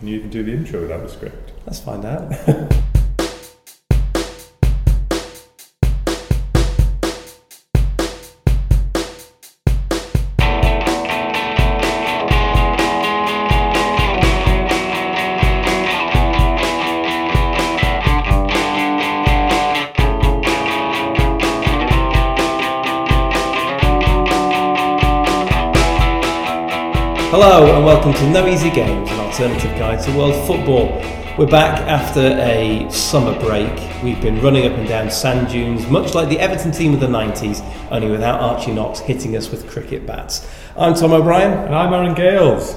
Can you even do the intro without the script? Let's find out. Hello and welcome to No Easy Games, an alternative guide to world football. We're back after a summer break. We've been running up and down sand dunes, much like the Everton team of the 90s, only without Archie Knox hitting us with cricket bats. I'm Tom O'Brien. And I'm Aaron Gales.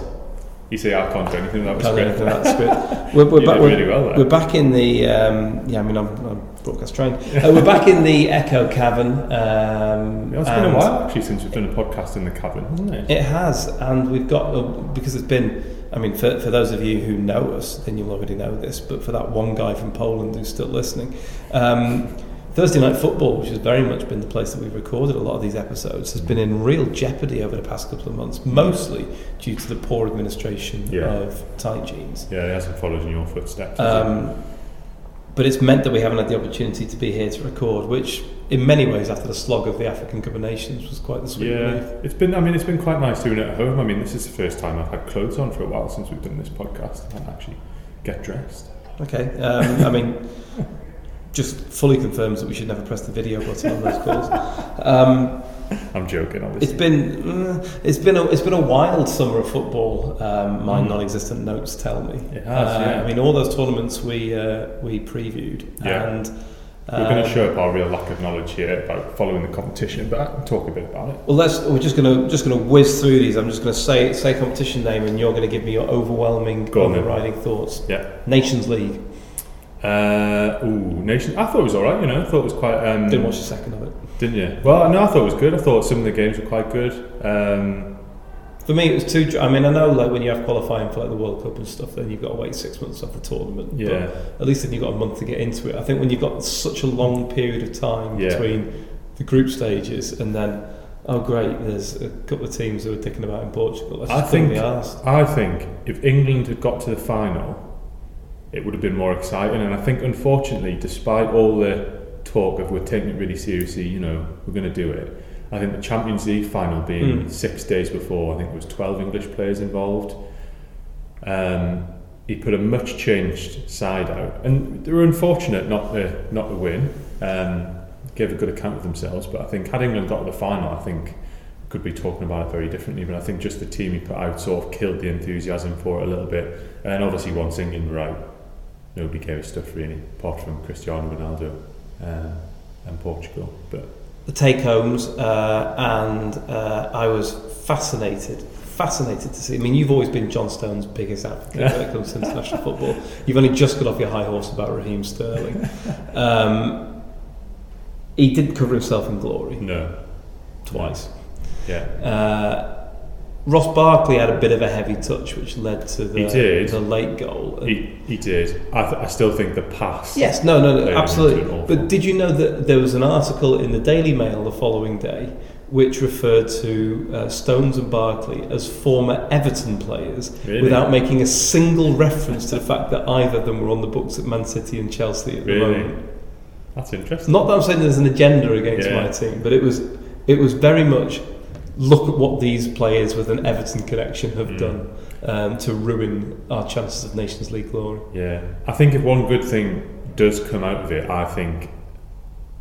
You see, I can't do anything without Can't script. without script. We're, we're, back, we're, really well we're back in the um, yeah. I mean, I'm, I'm broadcast trained. Uh, we're back in the Echo Cavern. Um, It's been a while actually since we've done a podcast in the cavern, hasn't it? It has, and we've got uh, because it's been. I mean, for, for those of you who know us, then you'll already know this. But for that one guy from Poland who's still listening, um, Thursday night football, which has very much been the place that we've recorded a lot of these episodes, has been in real jeopardy over the past couple of months, mostly due to the poor administration Yeah. of tight jeans. Yeah, he hasn't followed in your footsteps. Um, but it's meant that we haven't had the opportunity to be here to record, which, in many ways, after the slog of the African Cup of Nations, was quite the sweet relief. yeah, it's been. I mean, it's been quite nice doing it at home. I mean, this is the first time I've had clothes on for a while since we've done this podcast. I can't actually get dressed. Okay. Um, I mean, just fully confirms that we should never press the video button on those calls. Um, I'm joking, obviously. it's been uh, it's been a, it's been a wild summer of football. Um, my Mm. non-existent notes tell me. It has, Uh, yeah. I mean, all those tournaments we uh, we previewed, Yeah. and We're going um, to show up our real lack of knowledge here about following the competition, but I can talk a bit about it. Well, let's. We're just gonna just gonna whiz through these. I'm just gonna say say competition name, and you're gonna give me your overwhelming, Go on then. overriding thoughts. Yeah. Nations League. Uh, ooh, nation. I thought it was all right. You know, I thought it was quite. Um, Didn't watch the second of it. Didn't you? Well, no, I thought it was good. I thought some of the games were quite good. Um, For me, it was too. I mean, I know like when you have qualifying for like the World Cup and stuff, then you've got to wait six months off the tournament. yeah, But at least then you've got a month to get into it. I think when you've got such a long period of time Yeah. between the group stages and then, oh great, there's a couple of teams who are dicking about in Portugal. I think think- the arse. I think if England had got to the final, it would have been more exciting. And I think, unfortunately, despite all the talk of we're taking it really seriously, you know, we're going to do it. I think the Champions League final being Hmm. six days before, I think there was 12 English players involved. Um, he put a much changed side out, and they were unfortunate not to not to win. Um, gave a good account of themselves, but I think had England got to the final, I think could be talking about it very differently. But I think just the team he put out sort of killed the enthusiasm for it a little bit. And then obviously once England were out, nobody gave a stuff really, apart from Cristiano Ronaldo um, and Portugal. But the take homes, uh, and uh, I was fascinated, fascinated to see. I mean, you've always been John Stone's biggest advocate when it comes to international football. You've only just got off your high horse about Raheem Sterling. Um, he didn't cover himself in glory no, twice. yeah, Uh, Ross Barkley had a bit of a heavy touch, which led to the, He did. the late goal. He, he did. I, th- I still think the pass. Yes, no, no, no, absolutely. But did you know that there was an article in the Daily Mail the following day which referred to uh, Stones and Barkley as former Everton players Really? without making a single reference to the fact that either of them were on the books at Man City and Chelsea at the moment? That's interesting. Not that I'm saying there's an agenda against Yeah. my team, but it was it was very much look at what these players with an Everton connection have Mm. done um, to ruin our chances of Nations League glory. Yeah, I think if one good thing does come out of it, I think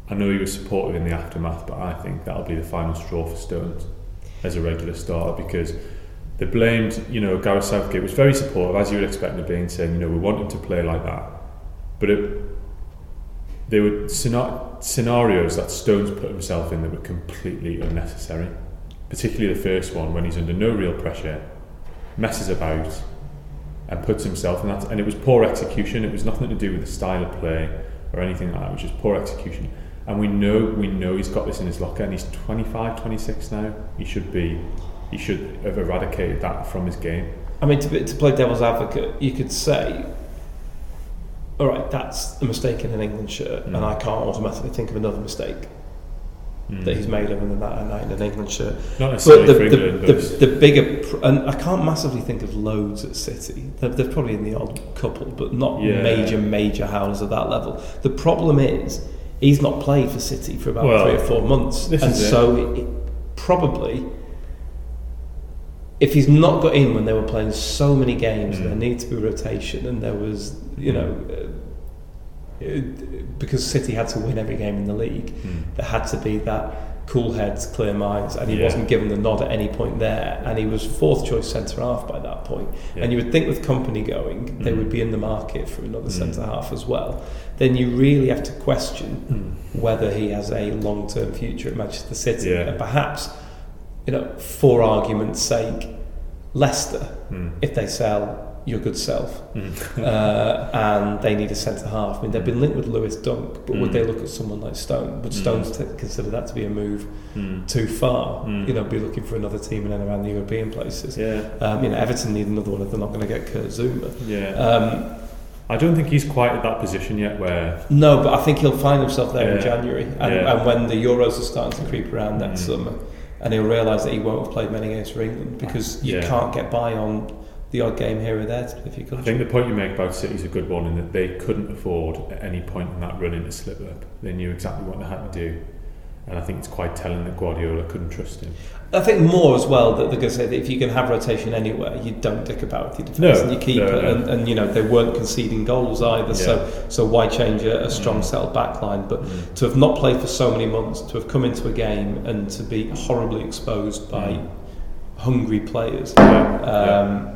I know he was supportive in the aftermath, but I think that'll be the final straw for Stones as a regular starter because they blamed, you know, Gareth Southgate was very supportive, as you would expect him to be, and saying, you know, we want him to play like that, but it, there were scena- scenarios that Stones put himself in that were completely unnecessary, particularly the first one when he's under no real pressure, messes about, and puts himself in that. And it was poor execution. It was nothing to do with the style of play or anything like that. It was just poor execution. And we know we know he's got this in his locker, and he's 25, 26 now. He should be. He should have eradicated that from his game. I mean, to, be, to play devil's advocate, you could say, all right, that's a mistake in an England shirt, and Mm. I can't automatically think of another mistake. Mm. that he's made other than that night in an England shirt. Not necessarily But for England. the, but the, the bigger, pr- and I can't massively think of loads at City. They're, they're probably in the odd couple, but not Yeah. major, major howlers at that level. The problem is, he's not played for City for about Well, three or four months. And it. so it, it probably, if he's not got in when they were playing so many games, Mm. there needs to be rotation, and there was, you know, uh, it- because City had to win every game in the league, Mm. there had to be that cool heads, clear minds, and he Yeah. wasn't given the nod at any point there, and he was fourth choice centre half by that point. Yeah. And you would think with Kompany going, they Mm. would be in the market for another Mm. centre half as well. Then you really have to question Mm. whether he has a long term future at Manchester City, Yeah. and perhaps, you know, for argument's sake, Leicester, Mm. if they sell your good self, Mm. uh, and they need a centre half. I mean, they've been linked with Lewis Dunk, but would Mm. they look at someone like Stone? Would Mm. Stones t- consider that to be a move Mm. too far? Mm. You know, be looking for another team in and around the European places. Yeah, Um, you know, Everton need another one if they're not going to get Kurt Zouma. yeah. Um, I don't think he's quite at that position yet where no, but I think he'll find himself there in January, and, Yeah. and when the Euros are starting to creep around next Mm. summer, and he'll realise that he won't have played many games for England because you Yeah. can't get by on the odd game here or there to play for your I think the point you make about City is a good one in that they couldn't afford at any point in that run in to slip up. They knew exactly what they had to do. And I think it's quite telling that Guardiola couldn't trust him. I think more as well that they're going to say that if you can have rotation anywhere, you don't dick about with your defence No, and your keeper, no, no. And, and you know they weren't conceding goals either. So Yeah. so why change a, a strong Mm. settled back line? But Mm. to have not played for so many months, to have come into a game and to be horribly exposed by Mm. hungry players Yeah, um,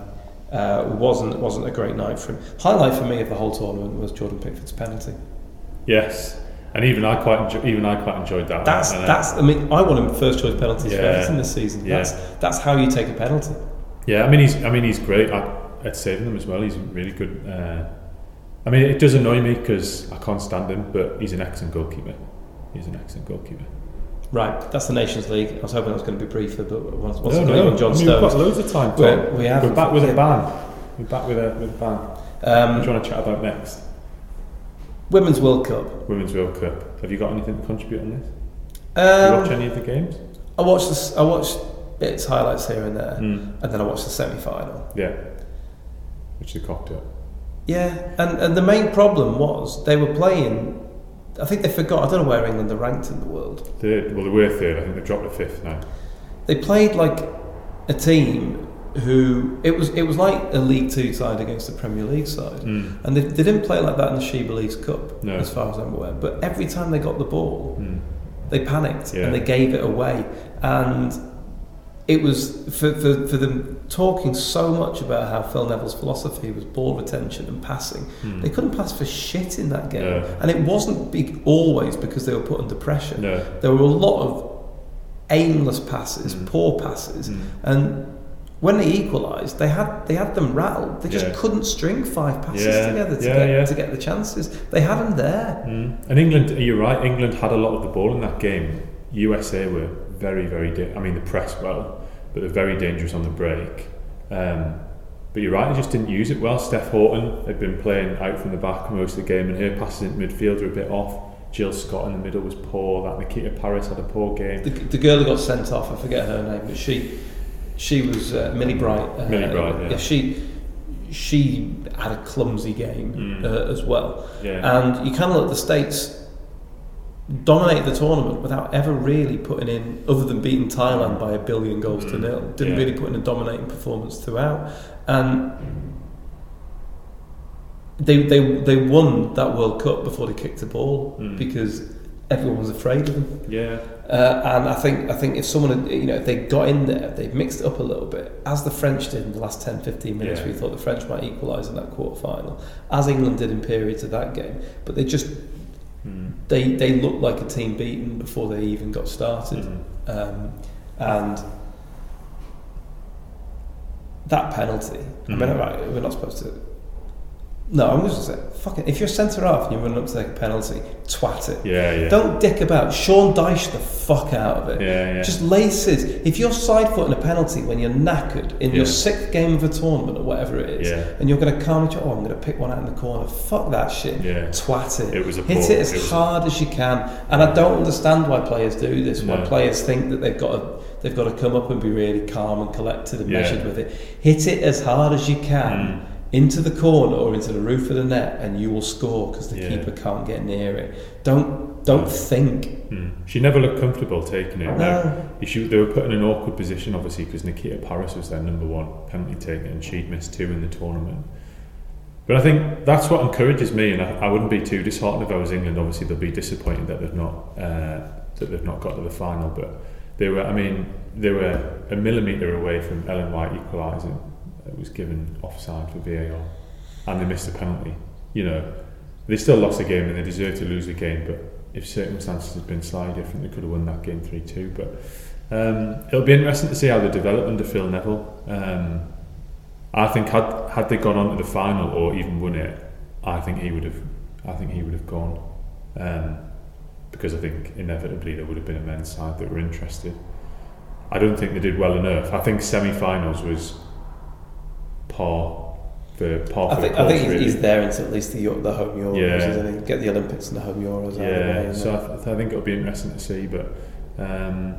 uh, wasn't wasn't a great night for him. Highlight for me of the whole tournament was Jordan Pickford's penalty. Yes, and even I quite enjo- even I quite enjoyed that. That's And, uh, that's. I mean, I want him first choice penalties for Yeah. Everton this season. Yeah. That's that's how you take a penalty. yeah. I mean he's I mean he's great at, at saving them as well. He's really good. Uh, I mean it does annoy me because I can't stand him, but he's an excellent goalkeeper. He's an excellent goalkeeper. Right, that's the Nations League. I was hoping I was going to be briefer, but once no, got no. on John I mean, we've got loads of time. We're- we have. We're back with a ban. We're back with a with a ban. what do um, you want to chat about next? Women's World Cup. Women's World Cup. Have you got anything to contribute on this? Did you watch Um, any of the games? I watched this, I watched bits, highlights here and there, Mm. and then I watched the semi-final. Yeah. Which they cocked up. Yeah, and, and the main problem was they were playing. I think they forgot. I don't know where England are ranked in the world. Third. Well, they were third. I think they dropped to fifth now. They played like a team who it was. It was like a League Two side against a Premier League side, Mm. and they, they didn't play like that in the SheBelieves Cup, No. as far as I'm aware. But every time they got the ball, Mm. they panicked Yeah. and they gave it away. And it was for, for, for them talking so much about how Phil Neville's philosophy was ball retention and passing. Mm. They couldn't pass for shit in that game. No. And it wasn't be, always because they were put under pressure. No. There were a lot of aimless passes, Mm. poor passes. Mm. And when they equalised, they had they had them rattled. They just Yeah. couldn't string five passes Yeah. together to, Yeah, get, to get the chances. They had them there. Mm. And England, you're right. England had a lot of the ball in that game. USA were very, very. Da- I mean, the press well, but they're very dangerous on the break. Um, but you're right. They just didn't use it well. Steph Houghton had been playing out from the back most of the game, and her passes into midfield were a bit off. Jill Scott in the middle was poor. That Nikita Parris had a poor game. The, the girl who got sent off, I forget her name, but she she was uh, Millie Bright. Uh, Millie Bright, yeah. She she had a clumsy game Mm. uh, as well, Yeah. and you kind of look at the states dominate the tournament without ever really putting in, other than beating Thailand by a billion goals to Mm. nil. Didn't Yeah. really put in a dominating performance throughout, and. They, they, they won that World Cup before they kicked the ball Mm. because everyone was afraid of them. yeah. Uh, and I think I think if someone had, you know if they got in there they've mixed it up a little bit as the French did in the last 10 15 minutes Yeah. we thought the French might equalise in that quarter final as England did in periods of that game but they just Mm. they they looked like a team beaten before they even got started Mm. um, and that penalty I mean Mm. right, we're not supposed to No, I'm just say, fucking, if you're centre half and you're running up to take a penalty, twat it. Yeah, yeah. Don't dick about. Sean Dyche the fuck out of it. Yeah, yeah. Just laces. If you're side footing a penalty when you're knackered in your sixth game of a tournament or whatever it is, Yeah. and you're going to calmly, oh, I'm going to pick one out in the corner. Fuck that shit. Yeah. Twat it. It was a Hit poor- it as it a- hard as you can. And I don't understand why players do this. Why No. players think that they've got to they've got to come up and be really calm and collected and Yeah. measured with it. Hit it as hard as you can. Mm. Into the corner or into the roof of the net, and you will score because the Yeah. keeper can't get near it. Don't don't think. Mm. She never looked comfortable taking it. No. She, they were put in an awkward position, obviously, because Nikita Parris was their number one penalty taker and she'd missed two in the tournament. But I think that's what encourages me, and I, I wouldn't be too disheartened if I was England. Obviously, they'll be disappointed that they've not uh, that they've not got to the final. But they were, I mean, they were a millimetre away from Ellen White equalising. It was given offside for VAR, and they missed a penalty. You know, they still lost the game and they deserve to lose the game. But if circumstances had been slightly different, they could have won that game three two. But um, it'll be interesting to see how they develop under Phil Neville. Um, I think had had they gone on to the final or even won it, I think he would have. I think he would have gone, um, because I think inevitably there would have been a men's side that were interested. I don't think they did well enough. I think semi-finals was par for par I think the I think he's, really. he's there until at least the the home Euros. Yeah. Isn't he? Get the Olympics and the home Euros. out of the way, Yeah, so I, th- I think it'll be interesting to see, but um,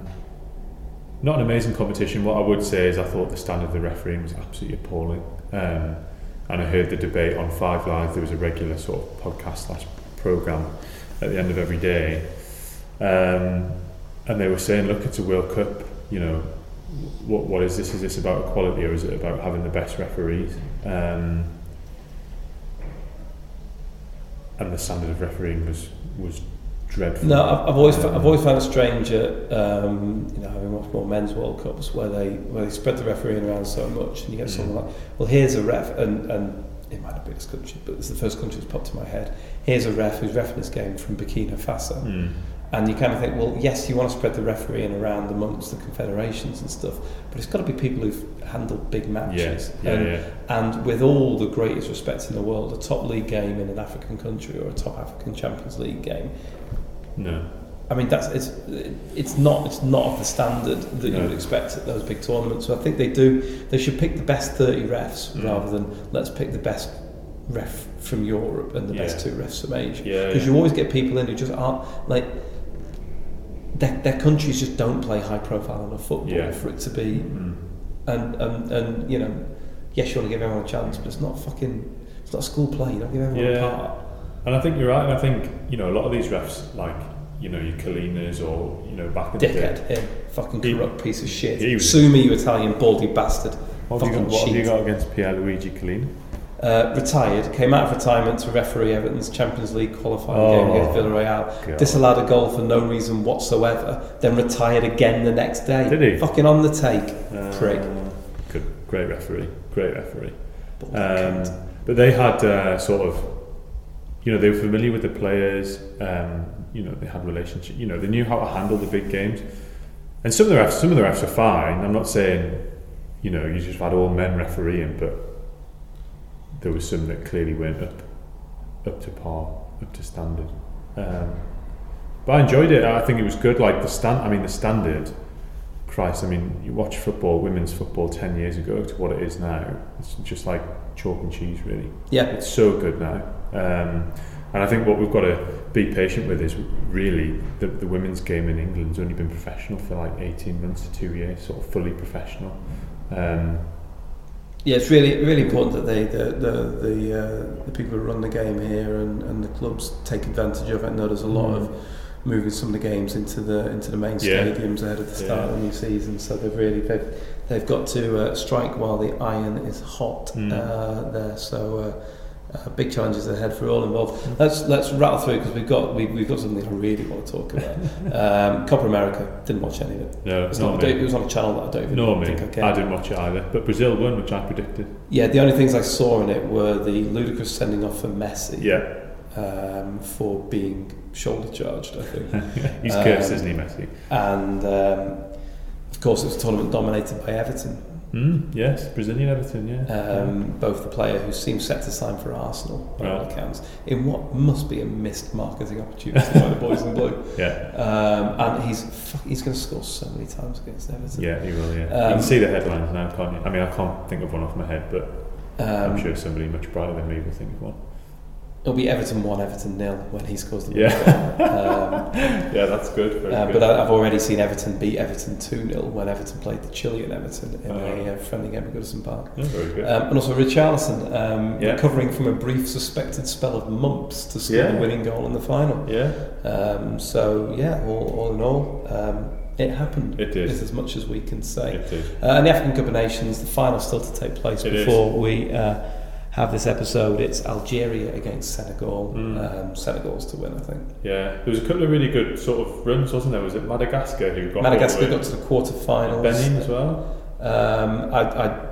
not an amazing competition. What I would say is I thought the standard of the refereeing was absolutely appalling. Um, and I heard the debate on Five Live. There was a regular sort of podcast slash program at the end of every day, um, and they were saying, "Look, it's a World Cup. You know, what what is this? Is this about equality or is it about having the best referees?" Um, and the standard of refereeing was was dreadful. No, I've, I've always I've always found it strange at um, you know having watched more men's World Cups where they where they spread the refereeing around so much and you get Mm. someone like well here's a ref and and it might not be this country but it's the first country that's popped in my head here's a ref who's refereeing this game from Burkina Faso Mm. And you kind of think well yes you want to spread the refereeing around amongst the confederations and stuff but it's got to be people who've handled big matches Yeah, yeah, and, yeah. and with all the greatest respect in the world a top league game in an African country or a top African Champions League game No. I mean, that's it's it's not it's not of the standard that you would expect at those big tournaments. So I think they do they should pick the best thirty refs Mm. rather than let's pick the best ref from Europe and the best two refs from Asia. Yeah, Because yeah. you always get people in who just aren't like their, their countries just don't play high profile enough football Yeah. for it to be Mm. and, and and you know yes you want to give everyone a chance but it's not fucking it's not a school play you don't give everyone Yeah. a part. And I think you're right. And I think you know a lot of these refs, like you know your Collinas or you know back in the day. Dickhead, him, fucking He- corrupt piece of shit. he was- Sue me, you Italian baldy bastard. What have, you got, what have you got against Pierluigi Collina? Uh, retired, came out of retirement to referee Everton's Champions League qualifying Oh, game against Villarreal. God. Disallowed a goal for no reason whatsoever. Then retired again the next day. Did he? Fucking on the take, prick. Uh, good, great referee, great referee. Baldy Um, but they had uh, sort of, you know, they were familiar with the players. Um, you know, they had relationship. You know, they knew how to handle the big games. And some of the refs, some of the refs are fine. I'm not saying, you know, you just had all men refereeing, but there was some that clearly weren't up, up to par, up to standard. Um, but I enjoyed it. I think it was good. Like the stand, I mean, the standard. Christ, I mean, you watch football, women's football, ten years ago to what it is now. It's just like chalk and cheese, really. yeah, It's so good now. Um, and I think what we've got to be patient with is really the, the women's game in England's only been professional for like 18 months to two years, sort of fully professional. Um, yeah, it's really really important that they the the the, uh, the people who run the game here and, and the clubs take advantage of it. I know there's a lot mm. of moving some of the games into the into the main yeah. stadiums ahead of the start yeah. of the new season. So they've really they've they've got to uh, strike while the iron is hot mm. uh, there. So. Uh, uh, big challenges ahead for all involved. Let's let's rattle through because we've got we, we've got something I really want to talk about. Um, Copa America didn't watch any of it. no, It's not not, me. it was on a channel that I don't even No, me. think I can. I didn't watch it either. But Brazil won, which I predicted. Yeah, the only things I saw in it were the ludicrous sending off for Messi Yeah. um, for being shoulder charged, I think. He's Um, cursed, isn't he, Messi? and um, of course, it was a tournament dominated by Everton. Mm, yes, Brazilian Everton, yeah. Um, both the player who seems set to sign for Arsenal, by all Right. accounts, in what must be a missed marketing opportunity by the boys in blue. yeah, Um, and he's he's going to score so many times against Everton. yeah, he will, yeah. you Um, can see the headlines now, can't you? I mean, I can't think of one off my head, but Um, I'm sure somebody much brighter than me will think of one. It'll be Everton 1, Everton nil when he scores the Yeah. goal. um, Yeah, that's good. Very uh, good. but I, I've already seen Everton beat Everton 2 0 when Everton played the Chilean Everton in Oh. a uh, friendly game at Goodison Park. yeah, very good. Um, and also Richarlison, um, Yeah. recovering from a brief suspected spell of mumps to score Yeah. the winning goal in the final. yeah, Um, so, yeah, all, all in all, um, it happened. It did. Is as much as we can say. it did. Uh, and the African Cup of Nations, the final still to take place It is. before we uh, have this episode. It's Algeria against Senegal. Mm. Um, Senegal's to win, I think. Yeah, there was a couple of really good sort of runs, wasn't there? Was it Madagascar who got Madagascar all the way- got to the quarterfinals. Benin as well. Um, I, I,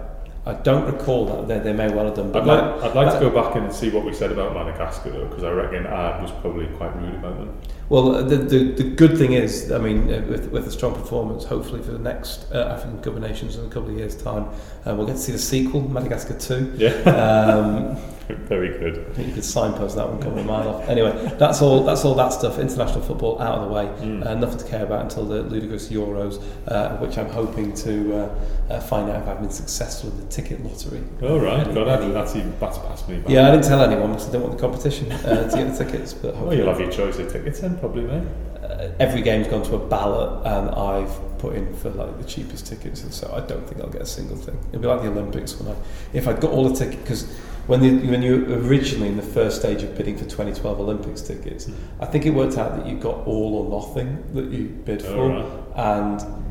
I don't recall that. They, they may well have done. But I'd like, I'd like Ma- to go back and see what we said about Madagascar though, because I reckon I was probably quite rude about them. Well, uh, the, the, the good thing is, I mean, uh, with, with a strong performance, hopefully for the next uh, African Cup of Nations in a couple of years' time, uh, we'll get to see the sequel, Madagascar 2. Yeah. um, very good. I think you could signpost that one coming a mile off. Anyway, that's all. That's all that stuff. International football out of the way. Mm. Uh, nothing to care about until the ludicrous Euros, uh, which I'm hoping to uh, uh, find out if I've been successful in the ticket lottery. All right, Any- God, any- that's, even that's past me. yeah, I didn't tell anyone because I didn't want the competition uh, to get the tickets. But Well, you'll have your choice of tickets then, probably, mate. uh, every game's gone to a ballot, and I've put in for like the cheapest tickets, and so I don't think I'll get a single thing. It'll be like the Olympics when I, if I'd got all the tickets, because when the, when you originally in the first stage of bidding for 2012 Olympics tickets, I think it worked out that you got all or nothing that you bid All for, right. and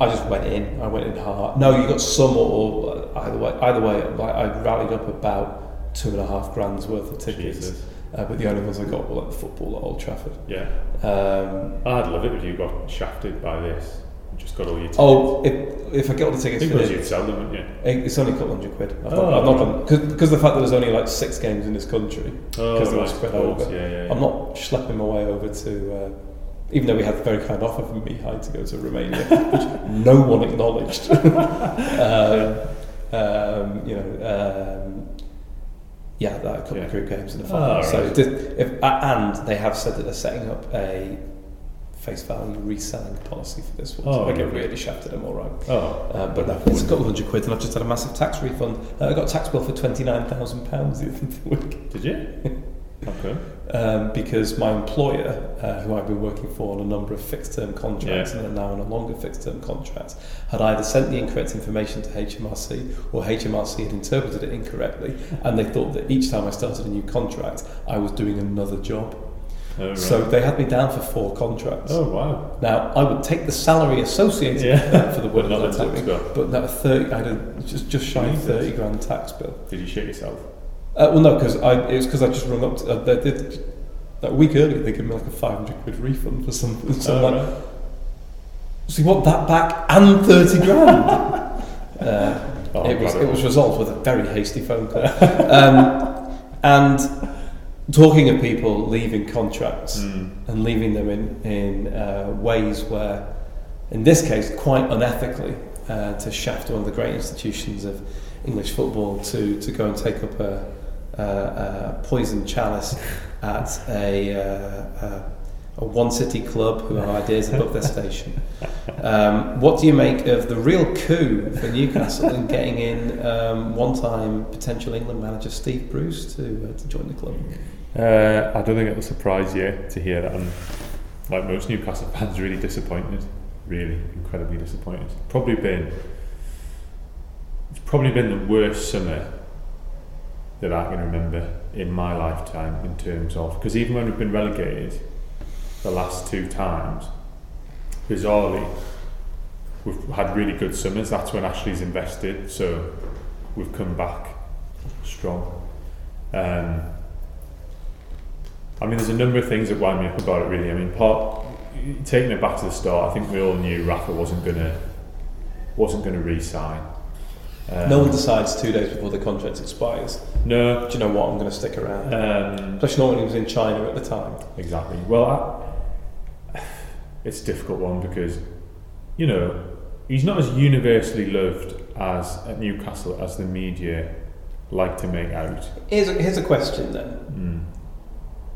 I just went in. I went in hard. No, you got some or, or either way. Either way, like I rallied up about two and a half grand's worth of tickets. Uh, but the only ones I got were like the football at Old Trafford. Yeah, Um, I'd love it if you got shafted by this. Just got all your tickets. oh, if, if I get all the I tickets think because you'd sell them, wouldn't you? it's only a couple hundred quid. I've Oh, not, I've not right. done because the fact that there's only like six games in this country Oh, because were right, spread over. Yeah, yeah, yeah. I'm not schlepping my way over to. Uh, even though we had a very kind offer from Mihai to go to Romania, which no one acknowledged. um, um, you know, um, yeah, that a couple Yeah. of group games in the Oh, final. so, right. it did, if, uh, and they have said that they're setting up a face value reselling policy for this one. so Oh, I get really shafted, I'm all right. Oh, Uh, but no, it's a couple of hundred quid, and I've just had a massive tax refund. Uh, I got a tax bill for twenty nine thousand pounds the other week did you? Okay. um, because my employer, uh, who I've been working for on a number of fixed term contracts Yeah. and are now on a longer fixed term contract, had either sent the incorrect information to HMRC or HMRC had interpreted it incorrectly, and they thought that each time I started a new contract, I was doing another job. Oh, right. So they had me down for four contracts. oh wow. Now I would take the salary associated Yeah. with that for the work But not that the I'm tax doing, bill. but that thirty, I had a, just just shy of thirty grand tax bill. Did you shit yourself? Uh, well, no, because I it was because I just rung up. To, uh, they did a week earlier. They gave me like a five hundred quid refund for some. So I'm Oh, like, right. so you want that back and thirty grand? uh, Oh, it was it was was. resolved with a very hasty phone call. um, and talking of people leaving contracts Mm. and leaving them in in uh, ways where, in this case, quite unethically, uh, to shaft one of the great institutions of English football to to go and take up a, a, a poison chalice at a, uh, a a one city club who have ideas above their station. Um, what do you make of the real coup for Newcastle in getting in um, one time potential England manager Steve Bruce to, uh, to join the club? Uh, I don't think it'll surprise you to hear that I'm, like most Newcastle fans, really disappointed. Really incredibly disappointed. Probably been, it's probably been the worst summer that I can remember in my lifetime in terms of, because even when we've been relegated the last two times, bizarrely, we've had really good summers. That's when Ashley's invested, so we've come back strong. Um, I mean, there's a number of things that wind me up about it. Really, I mean, part taking it back to the start, I think we all knew Rafa wasn't gonna wasn't gonna re-sign. Um, no one decides two days before the contract expires. No. Do you know what? I'm going to stick around. Um, Especially not when he was in China at the time. exactly. Well, I, it's a difficult one because you know he's not as universally loved as at Newcastle as the media like to make out. Here's a, here's a question then.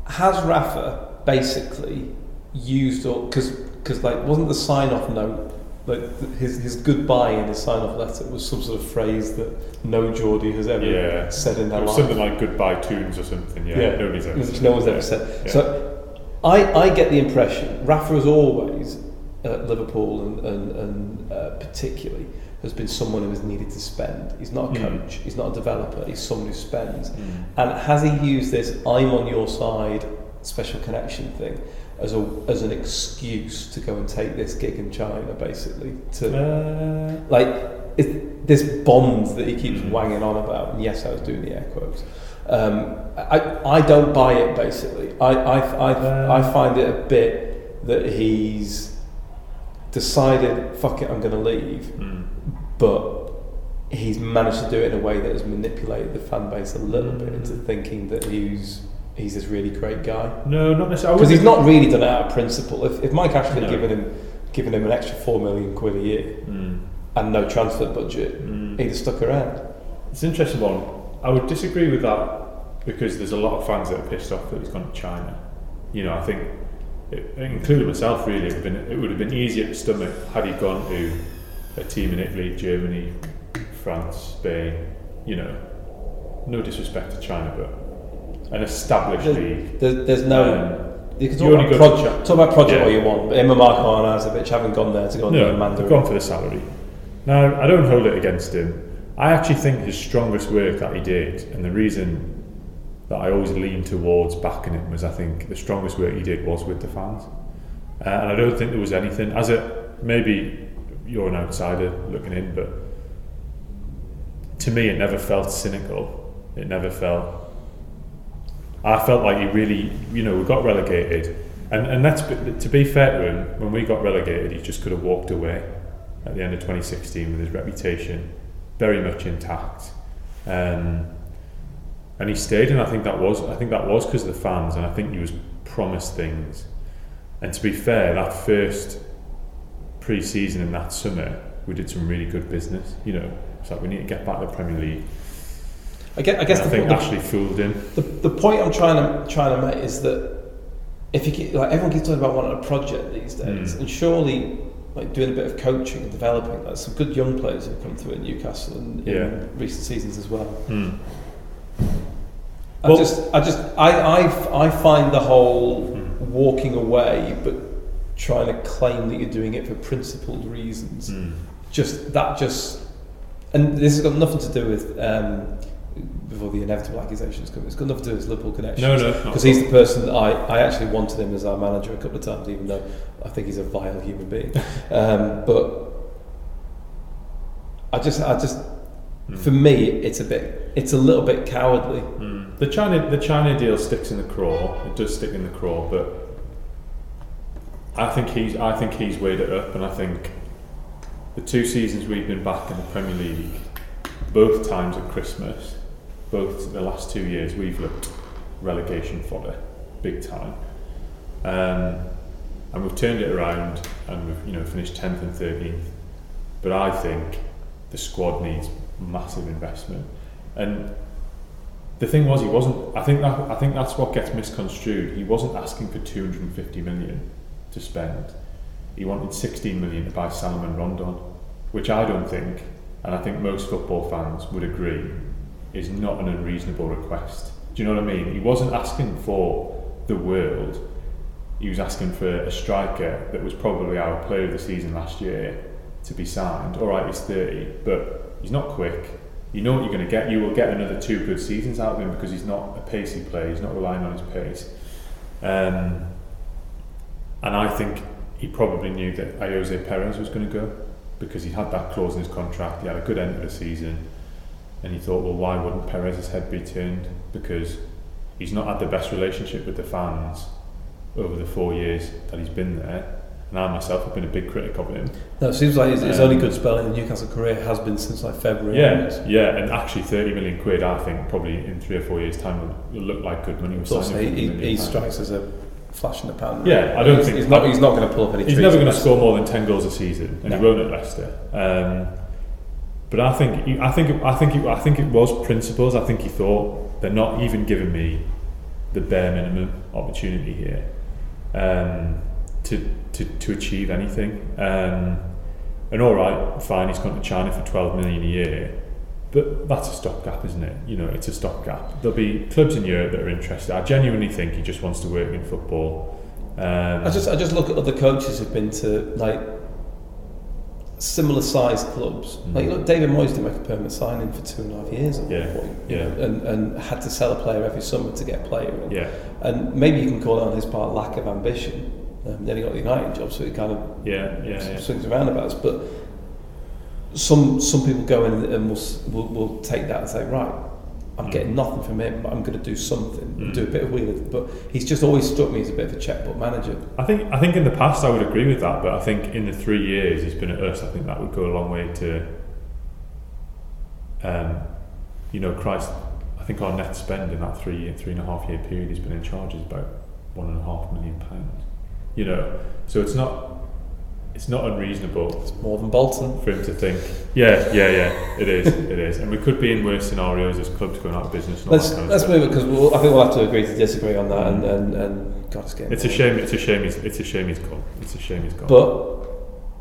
Mm. Has Rafa basically used or because because like wasn't the sign off note like his his goodbye in his sign off letter was some sort of phrase that no Geordie has ever Yeah. said in their life. something like goodbye tunes or something. Yeah, Yeah. nobody's ever. which no one's ever said. Yeah. So I, I get the impression Rafa has always at Liverpool and, and, and uh, particularly has been someone who has needed to spend. He's not a Mm. coach, he's not a developer, he's someone who spends. Mm. And has he used this I'm on your side special connection thing as a as an excuse to go and take this gig in China basically to Uh, like it, this bond that he keeps Mm. wanging on about and yes I was doing the air quotes um, I, I don't buy it basically I, I, I, Uh. I find it a bit that he's decided fuck it I'm going to leave mm. but he's managed to do it in a way that has manipulated the fan base a little bit into thinking that he's he's this really great guy No, not necessarily. Because he's not really done it out of principle if, if Mike Ashley No. had given him given him an extra 4 million quid a year Mm. and no transfer budget Mm. he'd have stuck around It's an interesting one. I would disagree with that because there's a lot of fans that are pissed off that he's gone to China. You know, I think, it, including myself, really, it would, have been, it would have been easier to stomach had he gone to a team in Italy, Germany, France, Spain. You know, no disrespect to China, but an established There's- league. There's, there's no. Um, you can you talk only about, project, talk about project Yeah. all you want, but and Marco Arnautovic haven't gone there to go and No, Mandarin. they've gone for the salary. Now, I don't hold it against him. I actually think his strongest work that he did, and the reason that I always lean towards backing him was I think the strongest work he did was with the fans. Uh, and I don't think there was anything, as a maybe you're an outsider looking in, but to me it never felt cynical. It never felt. I felt like he really, you know, we got relegated. And, and that's to be fair to him, when we got relegated, he just could have walked away at the end of 2016 with his reputation very much intact. Um, and he stayed, and I think that was I think that was because of the fans, and I think he was promised things. And to be fair, that first pre-season in that summer, we did some really good business. You know, it's like we need to get back to the Premier League. I guess, I guess And I the, think the, Ashley fooled him. the, the point I'm trying to trying to make is that if you keep, like everyone keeps talking about wanting a project these days, Mm. and surely like doing a bit of coaching and developing, like some good young players have come through at Newcastle in, in Yeah. recent seasons as well. Hmm. I Well- just, I just, I, I, I find the whole Hmm. walking away, but trying to claim that you're doing it for principled reasons. Hmm. Just that, just, and this has got nothing to do with um, before the inevitable accusations come. It's got nothing to do with his Liverpool connection. No, no, because he's the person that I, I actually wanted him as our manager a couple of times, even though I think he's a vile human being. um, but I just, I just, Hmm. for me, it's a bit, it's a little bit cowardly. Mm. The China the China deal sticks in the craw. It does stick in the craw, but I think he's I think he's weighed it up, and I think the two seasons we've been back in the Premier League, both times at Christmas, both the last two years we've looked relegation fodder, big time, um, and we've turned it around and we've you know finished tenth and thirteenth. But I think the squad needs massive investment, and the thing was, he wasn't. I think that I think that's what gets misconstrued. He wasn't asking for 250 million to spend. He wanted 16 million to buy Salomon Rondon, which I don't think, and I think most football fans would agree, is not an unreasonable request. Do you know what I mean? He wasn't asking for the world. He was asking for a striker that was probably our player of the season last year to be signed. All right, he's 30, but he's not quick. You know what you're going to get. You will get another two good seasons out of him because he's not a pacey player. He's not relying on his pace. Um, and I think he probably knew that Ayoze Perez was going to go because he had that clause in his contract. He had a good end of the season, and he thought, well, why wouldn't Perez's head be turned? Because he's not had the best relationship with the fans over the four years that he's been there. And I myself have been a big critic of him. No, it seems like his, his Um, only good spell in the Newcastle career has been since like February. Yeah, onwards. yeah, and actually 30 million quid, I think, probably in three or four years' time will, look like good money. Plus, he, he, 30 million he strikes as a flash in the pan. Yeah, I don't he's, think- he's not. He's not going to pull up any. He's never going to score more than 10 goals a season, and No. he won't at Leicester. Um, But I think I think I think it, I think it was principles. I think he thought they're not even giving me the bare minimum opportunity here um, to, to to achieve anything. Um, and all right, fine, he's gone to China for twelve million a year, but that's a stopgap, isn't it? You know, it's a stopgap. There'll be clubs in Europe that are interested. I genuinely think he just wants to work in football. Um, I just I just look at other coaches who've been to like similar sized clubs. Mm. Like look, David Moyes didn't make a permanent signing for two and a half years at Yeah, one point, yeah. know, and and had to sell a player every summer to get a player in. yeah, And maybe you can call it on his part lack of ambition. Um, then he got the United job, so he kind of yeah, yeah, yeah. swings around about us. But some some people go in and will, will, will take that and say, right, I'm Mm. getting nothing from him, but I'm going to do something, Mm. do a bit of wheeling. But he's just always struck me as a bit of a checkbook manager. I think I think in the past I would agree with that, but I think in the three years he's been at us, I think that would go a long way to, um, you know, Christ. I think our net spend in that three year, three and a half year period he's been in charge is about one and a half million pounds. You know, so it's not it's not unreasonable It's more than Bolton. for him to think, yeah, yeah, yeah, it is, it is, and we could be in worse scenarios as clubs going out of business. And all Let's kind of let's move it because we'll, I think we'll have to agree to disagree on that. And and, and God, it's getting It's a shame. It's a shame. He's, it's a shame he's gone. It's a shame he's gone. But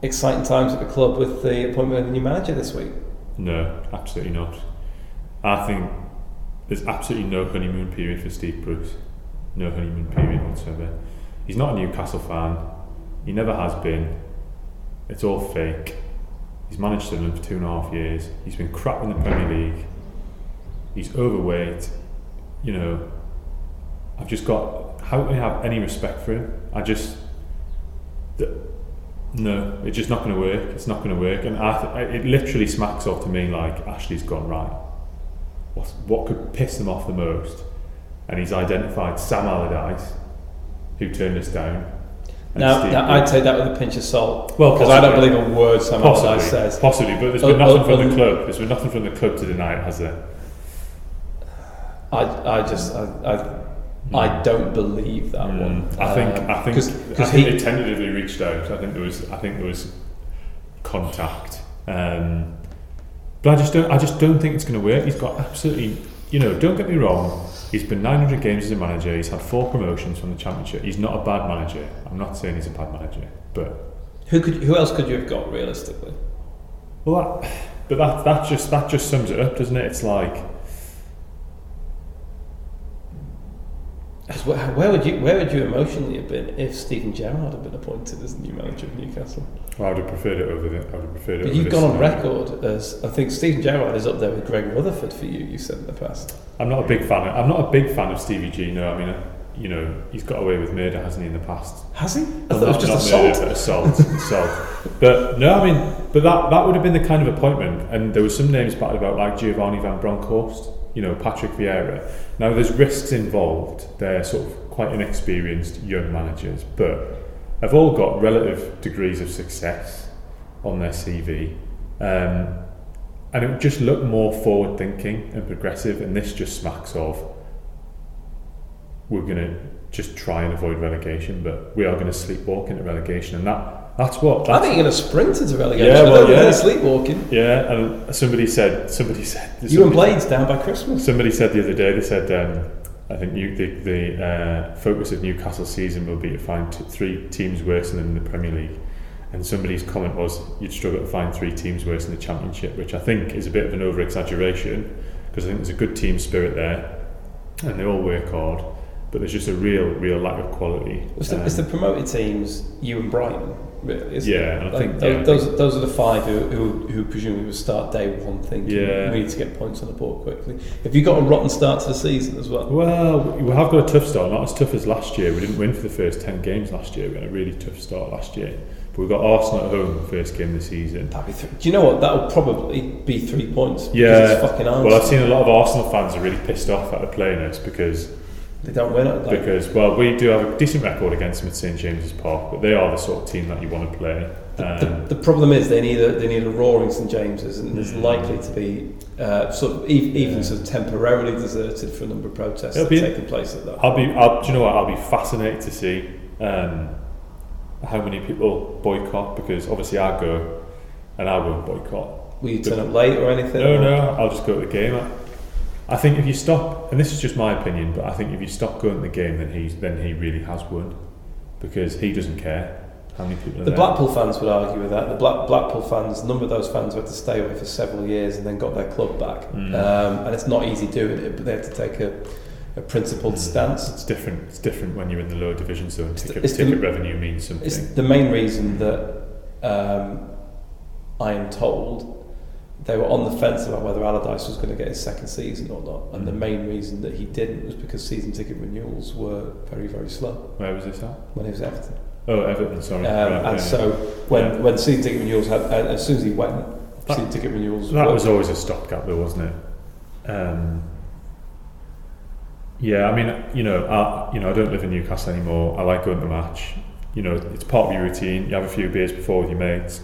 exciting times at the club with the appointment of a new manager this week. No, absolutely not. I think there's absolutely no honeymoon period for Steve Bruce. No honeymoon period whatsoever. He's not a Newcastle fan. He never has been. It's all fake. He's managed Sunderland for two and a half years. He's been crap in the Premier League. He's overweight. You know, I've just got. How can I have any respect for him? I just. no, it's just not going to work. It's not going to work, and I th- it literally smacks off to me like Ashley's gone right. What what could piss them off the most? And he's identified Sam Allardyce, who turned us down. Now, now I'd take that with a pinch of salt. Well, because I don't believe a word Sam possibly, Allardyce says. possibly, but there's been nothing oh, from oh. the club. There's been nothing from the club to deny it, has there? I, I just, I, I, I don't believe that one. Mm. I think Um, I think 'cause- I 'cause think he- they tentatively reached out. I think there was I think there was contact. Um, but I just don't I just don't think it's going to work. He's got absolutely you know don't get me wrong. He's been 900 games as a manager. He's had four promotions from the championship. He's not a bad manager. I'm not saying he's a bad manager, but Who could, who else could you have got realistically? well, that, but that that just that just sums it up, doesn't it? It's like where, where would you, where would you emotionally have been if Steven Gerrard had been appointed as new manager of Newcastle? well, I would have preferred it over the I would have preferred it. But you've gone on scenario. record as I think Steven Gerrard is up there with Greg Rutherford for you. You said in the past. I'm not a big fan. Of, I'm not a big fan of Stevie G. No, I mean, you know, he's got away with murder, hasn't he, in the past? Has he? I Well, thought it was just assault. murder, but assault, assault. But no, I mean, but that that would have been the kind of appointment. And there were some names batted about, like Giovanni van Bronckhorst, you know, Patrick Vieira. Now, there's risks involved. They're sort of quite inexperienced young managers, but have all got relative degrees of success on their CV. Um, and it would just look more forward thinking and progressive. And this just smacks of we're going to just try and avoid relegation, but we are going to sleepwalk into relegation, and that that's what. I think you're going to sprint into relegation. Yeah, well, yeah. sleepwalking. yeah, and somebody said somebody said You and somebody- Blades down by Christmas. Somebody said the other day. They said um, I think New, the the uh, focus of Newcastle season will be to find t- three teams worse than in the Premier League. And somebody's comment was you'd struggle to find three teams worse in the Championship, which I think is a bit of an over exaggeration because I think there's a good team spirit there, and they all work hard. But there's just a real, real lack of quality. It's the, Um, it's the promoted teams, you and Brighton, really. Yeah, I Like, think- yeah, I those, those are the five who, who, who presumably would start day one thinking Yeah. we need to get points on the board quickly. Have you got a rotten start to the season as well? Well, we have got a tough start. Not as tough as last year. We didn't win for the first ten games last year. We had a really tough start last year. But we've got Arsenal at home first game of the season. That'd be th- Do you know what? That'll probably be three points. Yeah. It's fucking Arsenal. Well, I've seen a lot of Arsenal fans are really pissed off at the playing us because they don't win it. Like, because well we do have a decent record against them at St James's Park, but they are the sort of team that you want to play. Um, the, the problem is they need a they need a roaring St James's, and there's Mm. likely to be uh, sort of e- even sort of temporarily deserted for a number of protests be- taking place at that. I'll be. I'll, do you know what? I'll be fascinated to see um, how many people boycott because obviously I go and I won't boycott. will you turn up late or anything? No, or- no, I'll just go to the game. I, I think if you stop, and this is just my opinion, but I think if you stop going to the game, then he's then he really has won, because he doesn't care how many people are The there. Blackpool fans would argue with that. The Black, Blackpool fans, a number of those fans had to stay away for several years and then got their club back. Mm. Um, and it's not easy doing it, but they have to take a, a principled Mm. stance. It's different. It's different when you're in the lower division zone. It's Ticket, it's the- revenue means something. It's the main reason that um, I am told they were on the fence about whether Allardyce was going to get his second season or not. And the Mm. main reason that he didn't was because season ticket renewals were very, very slow Where was this at? when he was Everton. Oh, Everton. Sorry. Um, Right, and yeah. so when, Yeah. when season ticket renewals had, and as soon as he went, That- season ticket renewals that were- was always a stopgap, though, wasn't it? Um, yeah, I mean, you know, I, you know, I don't live in Newcastle anymore. I like going to the match. You know, it's part of your routine. You have a few beers before with your mates.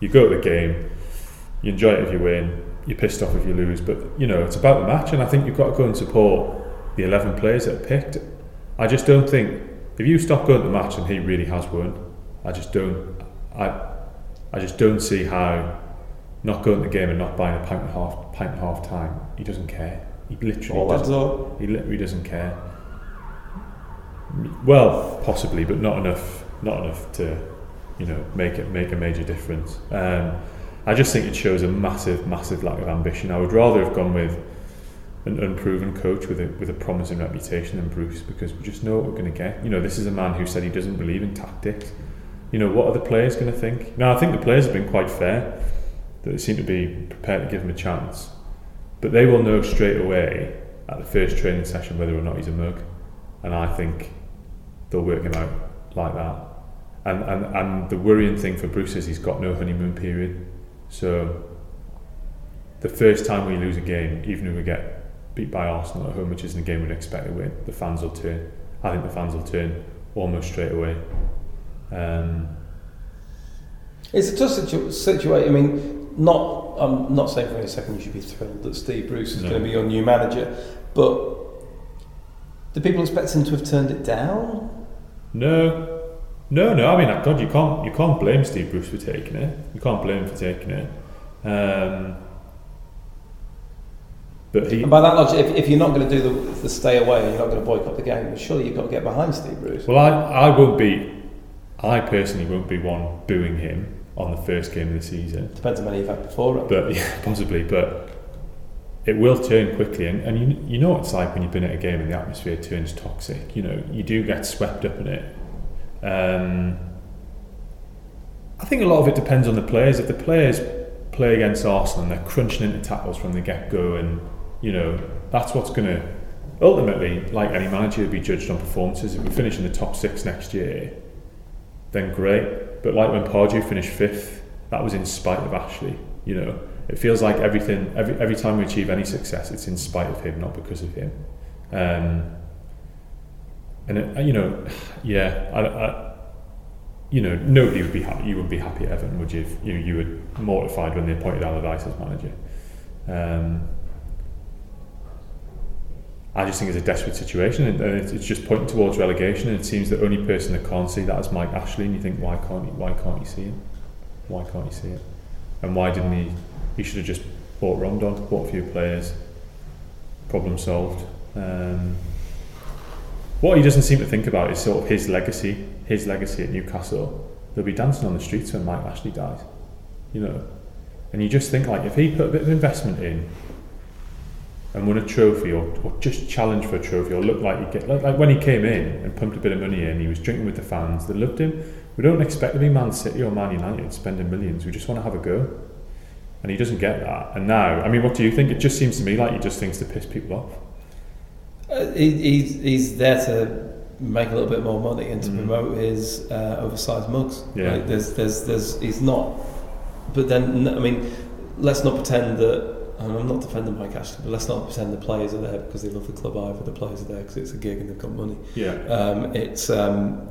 You go to the game. You enjoy it if you win. You're pissed off if you lose. But you know, it's about the match, and I think you've got to go and support the eleven players that are picked. I just don't think if you stop going to the match and he really has won, I just don't. I, I just don't see how not going to the game and not buying a pint and a half pint and a half time. He doesn't care. He literally all doesn't. He literally doesn't care. Well, possibly, but not enough. Not enough to, you know, make it make a major difference. Um, I just think it shows a massive, massive lack of ambition. I would rather have gone with an unproven coach with a with a promising reputation than Bruce because we just know what we're going to get. You know, this is a man who said he doesn't believe in tactics. You know, what are the players going to think? Now, I think the players have been quite fair. They seem to be prepared to give him a chance, but they will know straight away at the first training session whether or not he's a mug. And I think they'll work him out like that. And, and, and the worrying thing for Bruce is he's got no honeymoon period. So the first time we lose a game, even if we get beat by Arsenal at home, which isn't a game we'd expect to win, the fans will turn. I think the fans will turn almost straight away. Um, It's a tough situ- situation. I mean, not. I'm not saying for a second you should be thrilled that Steve Bruce is No. going to be your new manager, but do people expect him to have turned it down? no, no, no. I mean, God, you can't you can't blame Steve Bruce for taking it. You can't blame him for taking it. Um, but he, And by that logic, if, if you're not going to do the, the stay away and you're not going to boycott the game, surely you've got to get behind Steve Bruce. Well, I, I won't be, I personally won't be one booing him on the first game of the season. Depends on how many you've had before. it. But yeah, possibly, but it will turn quickly. And, and you, you know what it's like when you've been at a game and the atmosphere turns toxic. You know, you do get swept up in it. Um, I think a lot of it depends on the players. If the players play against Arsenal and they're crunching into tackles from the get go, and you know that's what's going to ultimately, like any manager, be judged on performances. If we finish in the top six next year, then great. But like when Pardew finished fifth, that was in spite of Ashley. You know, it feels like everything every every time we achieve any success, it's in spite of him, not because of him. Um, and it, you know, yeah, I, I, you know, nobody would be happy. You wouldn't be happy Everton, would you? If you you were mortified when they appointed Allardyce as manager. Um, I just think it's a desperate situation, and, and it's, it's just pointing towards relegation. And it seems the only person that can't see that is Mike Ashley. And you think, why can't he? Why can't he see it? Why can't he see it? And why didn't he? He should have just bought Rondon, bought a few players. Problem solved. Um, what he doesn't seem to think about is sort of his legacy. His legacy at Newcastle. They'll be dancing on the streets when Mike Ashley dies. You know, and you just think like if he put a bit of investment in and won a trophy or, or just challenge for a trophy or look like he get like, like when he came in and pumped a bit of money in, he was drinking with the fans. They loved him. We don't expect to be Man City or Man United spending millions. We just want to have a go. And he doesn't get that. And now, I mean, what do you think? It just seems to me like he just thinks to piss people off. Uh, he, he's, he's there to make a little bit more money and to Mhm. promote his uh, oversized mugs. Yeah. Like, there's, there's, there's, he's not. But then, I mean, let's not pretend that. And I'm not defending Mike Ashley, but let's not pretend the players are there because they love the club either. The players are there because it's a gig and they've got money. Yeah. Um, it's, um,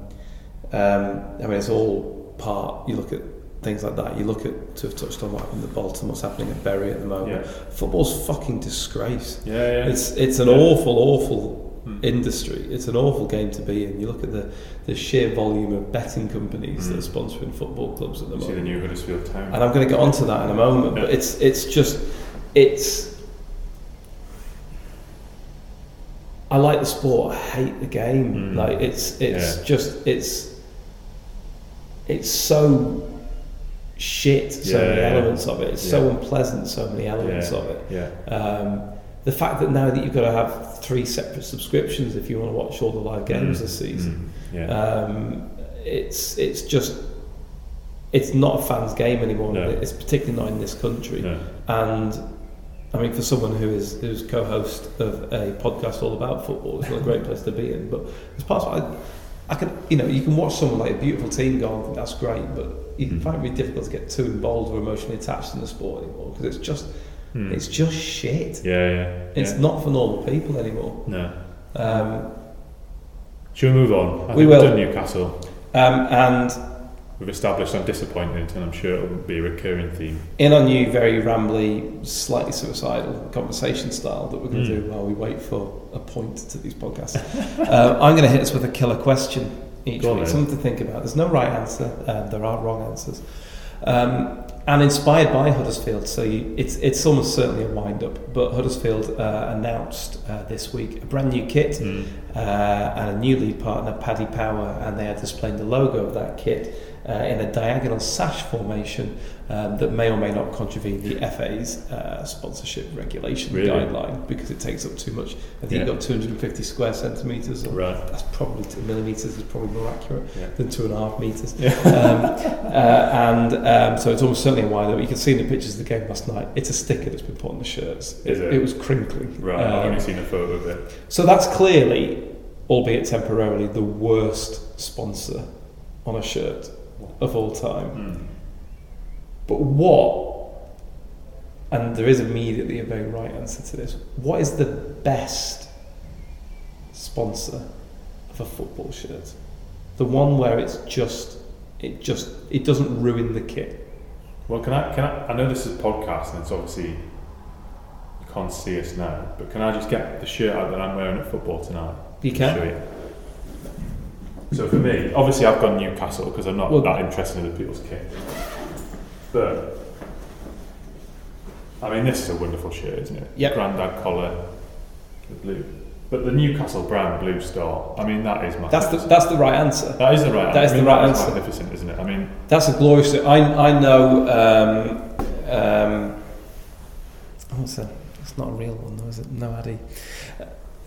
um, I mean, it's all part. You look at things like that. You look at to have touched on what happened at Bolton, what's happening at Bury at the moment. Yeah. Football's fucking disgrace. Yeah, yeah. It's it's an Yeah. awful, awful Mm. industry. It's an awful game to be in. You look at the, the sheer volume of betting companies that Mm. are sponsoring football clubs at the moment. See the new Huddersfield Town. And I'm going to get onto that in a moment, but it's it's just it's. I like the sport. I hate the game. Mm. Like it's it's Yeah. just it's it's so shit. So Yeah, many yeah. elements of it. It's so unpleasant. So many elements of it. yeah. Um, the fact that now that you've got to have three separate subscriptions if you want to watch all the live games Mm. this season, Mm. Yeah. um, it's it's just it's not a fans' game anymore. No. It's particularly not in this country. no. And I mean, for someone who is who's co-host of a podcast all about football, it's not a great place to be in. But as part of I, I can you know you can watch someone like a beautiful team go, that's great, but you Mm. find it really difficult to get too involved or emotionally attached in the sport anymore because it's just Mm. it's just shit. yeah, yeah. It's yeah. not for normal people anymore. No. Um, Should we move on? I think We we've will. done Newcastle. um, and We've established I'm disappointed, and I'm sure it'll be a recurring theme. in our new, very rambly, slightly suicidal conversation style that we're going to Mm. do while we wait for a point to these podcasts, uh, I'm going to hit us with a killer question each Go week, something to think about. There's no right answer, there are wrong answers. Um, and inspired by Huddersfield, so you, it's it's almost certainly a wind up. But Huddersfield uh, announced uh, this week a brand new kit Mm. uh, and a new lead partner, Paddy Power, and they are displaying the logo of that kit uh, in a diagonal sash formation um, that may or may not contravene the FA's uh, sponsorship regulation Really? guideline because it takes up too much. I think Yeah. you've got 250 square centimetres. Right. That's probably two millimetres is probably more accurate Yeah. than two and a half metres. Yeah. um, uh, and um, so it's almost certainly a wider. You can see in the pictures of the game last night. It's a sticker that's been put on the shirts. Is it? it was crinkly. Right. I've Um, only seen a photo of it. so that's clearly, albeit temporarily, the worst sponsor on a shirt of all time. Mm. But what, and there is immediately a very right answer to this, what is the best sponsor of a football shirt? The one where it's just, it just, it doesn't ruin the kit. Well, can I? Can I? I know this is a podcast, and it's obviously you can't see us now. But can I just get the shirt out that I'm wearing at football tonight? You can. So for me, obviously, I've gone Newcastle because I'm not Well- that interested in the people's kit. But I mean, this is a wonderful shirt, isn't it? Yep. Grandad collar, the blue. But the Newcastle brand blue star. I mean, that is my. That's the, that's the right answer. that is the right. that is I mean, the right answer. that is. Magnificent, isn't it? I mean, That's a glorious. I I know. Um, um, oh, it's, a, it's not a real one though, is it? No, Addy.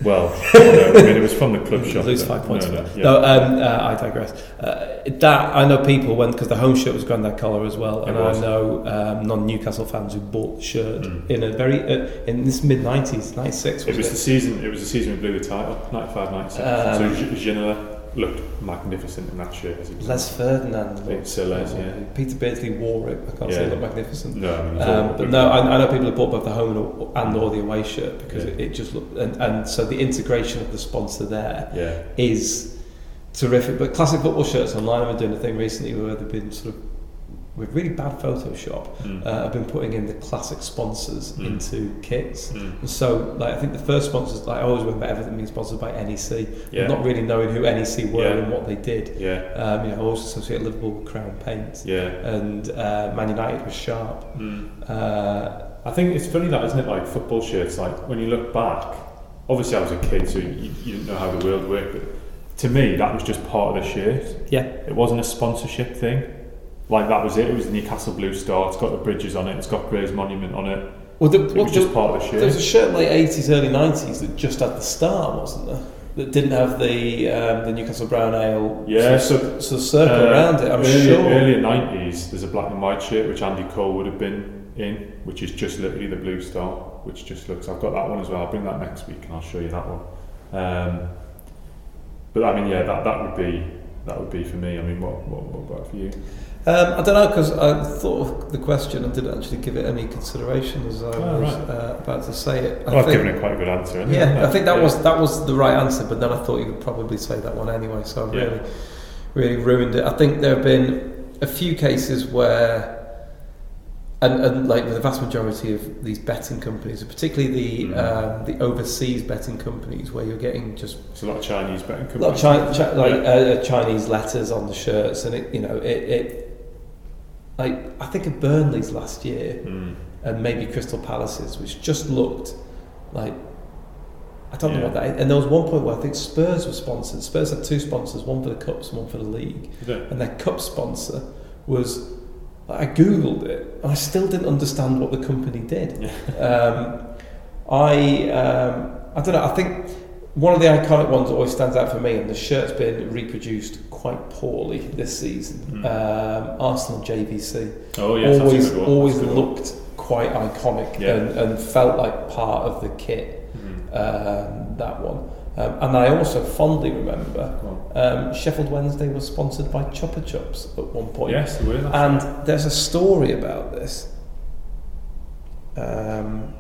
Well, no, I mean, it was from the club shop. Lose five points No, no, yeah. No, um, uh, I digress. Uh, that I know people went because the home shirt was Grandad collar as well, It and was. I know um, non-Newcastle fans who bought the shirt Mm. in a very uh, in this mid nineties, ninety six. It was the season. It was the season we blew the title, 95, 96. Um, so Ginola looked magnificent in that shirt. As he was Les Ferdinand. Still Les, yeah. Peter Beardsley wore it. I can't say Yeah. it looked magnificent. No, I mean, it was all- Um, but no, I, I know people have bought both the home and, and or the away shirt because Yeah. it, it just looked and, and so the integration of the sponsor there yeah, is terrific. But classic football shirts online have been doing a thing recently where they've been sort of with really bad Photoshop. Mm. Uh, I've been putting in the classic sponsors Mm. into kits. Mm. And so, like, I think the first sponsors, like, I always remember everything being sponsored by NEC, Yeah. not really knowing who NEC were Yeah. and what they did. yeah, Um, you know, I always associate Liverpool with Crown Paints, yeah. and uh, Man United was Sharp. Mm. Uh, I think it's funny that, isn't it? Like football shirts. Like when you look back, obviously I was a kid, so you, you didn't know how the world worked. But to me, that was just part of the shirt. yeah, It wasn't a sponsorship thing. Like that was it. It was the Newcastle Blue Star. It's got the bridges on it. It's got Grey's Monument on it. well, the, It well, was just part of the shirt. there was a shirt. in the late 80s, early 90s that just had the star, wasn't there? That didn't have the um, the Newcastle Brown Ale Yeah, sort so of, of circle Uh, around it. I'm early, sure. Earlier nineties, there's a black and white shirt which Andy Cole would have been in, which is just literally the blue star, which just looks. I've got that one as well. I'll bring that next week and I'll show you that one. Um, but I mean, yeah, that that would be that would be for me. I mean, what what, what about for you? Um, I don't know because I thought of the question and didn't actually give it any consideration as I Oh, was right. uh, about to say it. I Well, I've given it quite a good answer. haven't Yeah, I think that Yeah. was that was the right answer, but then I thought you would probably say that one anyway, so I've Yeah. really really ruined it. I think there have been a few cases where and, and like with the vast majority of these betting companies, particularly the Mm. um, the overseas betting companies, where you're getting just It's a lot of Chinese betting a lot of Chi- Chi- like Yeah. uh, Chinese letters on the shirts, and it you know it, it like I think of Burnley's last year Mm. and maybe Crystal Palace's, which just looked like I don't know what that. Is. And there was one point where I think Spurs were sponsored. Spurs had two sponsors, one for the cups, one for the league, and their cup sponsor was. I googled it, and I still didn't understand what the company did. Um, I um, I don't know. I think one of the iconic ones that always stands out for me, and the shirt's been reproduced quite poorly this season. Mm. Um, Arsenal JVC Oh yes, always that's a good one. always That's a good one. looked quite iconic Yeah. and, and felt like part of the kit. Mhm. Um, that one, um, and I also fondly remember um, Sheffield Wednesday was sponsored by Chupa Chups at one point. Yes, they were. And right. there's a story about this um,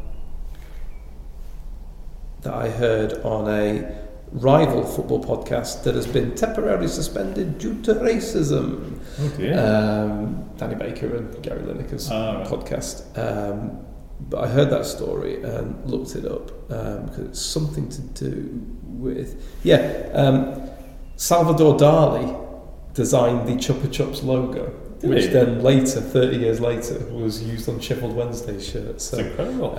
that I heard on a rival football podcast that has been temporarily suspended due to racism. oh dear. Um, Danny Baker and Gary Lineker's Ah, right. podcast. Um, but I heard that story and looked it up um, because it's something to do with yeah. Um, Salvador Dali designed the Chupa Chups logo, Did which he? then later, thirty years later, was used on Sheffield Wednesday shirts. So incredible.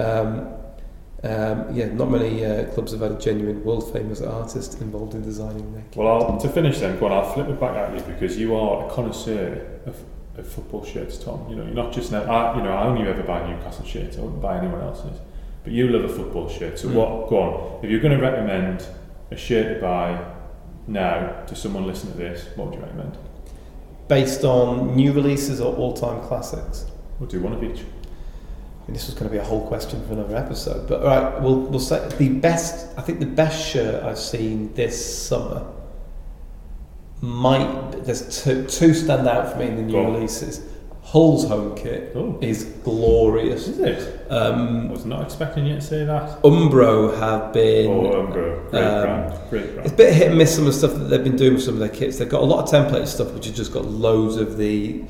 Um, yeah, not many uh, clubs have had a genuine world famous artist involved in designing their kit. Well, I'll, to finish then, go on, I'll flip it back at you because you are a connoisseur of, of football shirts, Tom. You know, you're not just now, I, you know, I only ever buy Newcastle shirts, I wouldn't buy anyone else's. But you love a football shirt, so Mm. what, go on, if you're going to recommend a shirt to buy now to someone listening to this, what would you recommend? Based on new releases or all time classics. We'll do one of each. Mean, this was going to be a whole question for another episode, but right, we'll we'll say the best. I think the best shirt I've seen this summer might. There's two, two stand out for me in the new Go releases. Hull's home kit Oh, is glorious. is it? Um, I was not expecting you to say that. Umbro have been. Oh, Umbro, great um, brand, great brand. It's a bit hit and miss some of the stuff that they've been doing with some of their kits. They've got a lot of template stuff, which has just got loads of the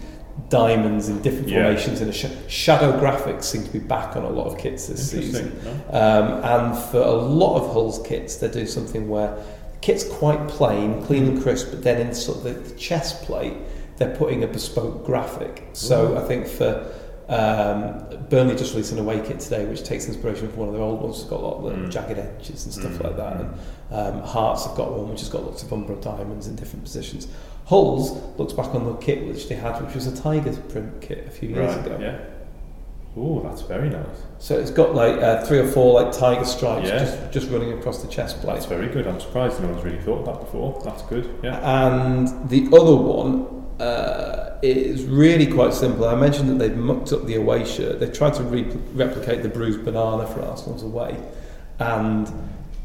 diamonds in different Yeah. formations and sh- shadow graphics seem to be back on a lot of kits this season. No? Um, and for a lot of Hull's kits, they're doing something where the kit's quite plain, clean and crisp, but then in sort of the, the chest plate, they're putting a bespoke graphic. So I think for um, Burnley just released an away kit today, which takes inspiration from one of their old ones. It's got a lot of Mm. jagged edges and stuff Mm. like that. And um, Hearts have got one which has got lots of Umbro diamonds in different positions. Hull's looks back on the kit which they had, which was a tiger print kit a few years Right, ago. yeah. Oh, that's very nice. So it's got like uh, three or four like tiger stripes Yeah. just, just running across the chest plate. That's very good. I'm surprised no one's really thought of that before. That's good. Yeah. And the other one uh, is really quite simple. I mentioned that they've mucked up the away shirt. They tried to re- replicate the bruised banana for Arsenal's away, and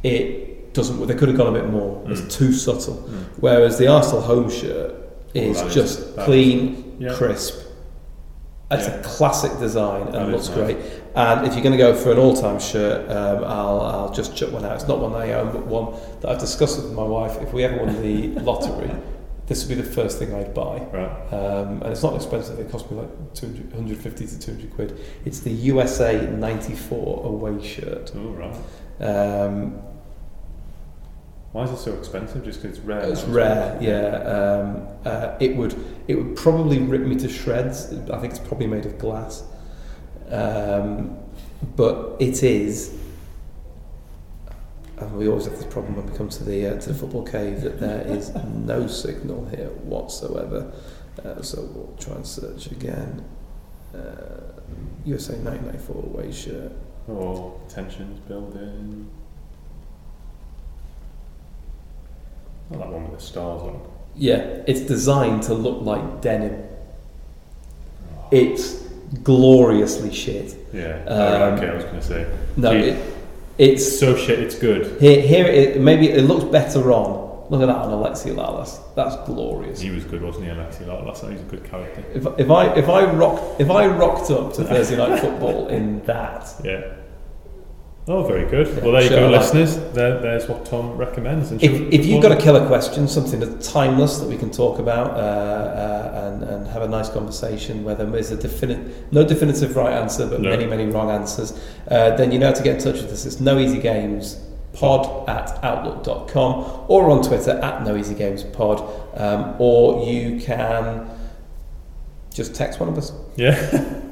it doesn't. They could have gone a bit more. It's Mm. too subtle. Mm. Whereas the Arsenal home shirt is that is- just that clean, Yeah. crisp. It's Yeah. a classic design and is looks nice. great. And if you're going to go for an all-time shirt, um, I'll, I'll just chuck one out. It's not one I own, but one that I've discussed with my wife. If we ever won the lottery, this would be the first thing I'd buy. Right. Um, and it's not expensive. It cost me like 200, 150 to 200 quid. It's the USA 94 away shirt. Oh, right. Um, Why is it so expensive? Just because it's rare. It's rare, yeah. Um, uh, it would it would probably rip me to shreds. I think it's probably made of glass, um, but it is. And we always have this problem when we come to the uh, to the football cave that there is no signal here whatsoever. Uh, so we'll try and search again. Uh, USA 1994 away shirt. Oh, tensions building. Not that one with the stars on. Yeah, it's designed to look like denim. It's gloriously shit. Yeah. Um, oh, okay, I was going to say. No, it, it's so shit, it's good. here. Here, it, maybe it looks better on. Look at that on Alexi Lalas. That's glorious. He was good, wasn't he, Alexi? Last night, he's a good character. If, if I if I rocked if I rocked up to Thursday night football in that, Yeah. Oh, very good. Well, there you sure, go, listeners. There, there's what Tom recommends. And If, if you've got a killer question, something that's timeless that we can talk about uh, uh, and, and have a nice conversation, whether there's a definite, no definitive right answer, but No. many, many wrong answers, uh, then you know how to get in touch with us. It's no easy games pod at outlook.com or on Twitter at no easy games pod um, or you can just text one of us. yeah.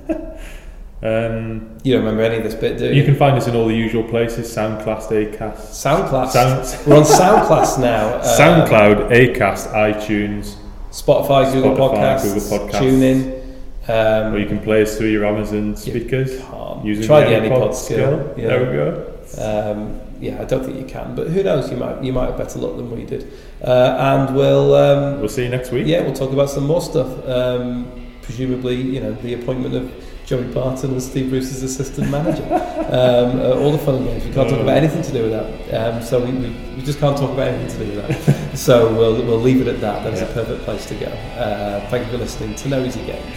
um, You don't remember any of this bit, do you? you can find us in all the usual places: SoundCloud, Acast, Soundclass. Sound, We're on Soundclass now. uh, SoundCloud, Acast, iTunes, Spotify, Google Spotify, Podcasts, Google Podcasts. TuneIn. Um, or you can play us through your Amazon speakers. Using Try the the AnyPod AnyPod skill. Yeah. There we go. Um, yeah, I don't think you can, but who knows? You might you might have better luck than we did. Uh, and we'll um, We'll see you next week. yeah, we'll talk about some more stuff. Um, presumably, you know, the appointment of Joey Barton as Steve Bruce's assistant manager. um, uh, all the fun and games. We can't talk about anything to do with that. Um, so we, we, we just can't talk about anything to do with that. so we'll we'll leave it at that. That's Yeah. a perfect place to go. Uh, thank you for listening to No Easy Games.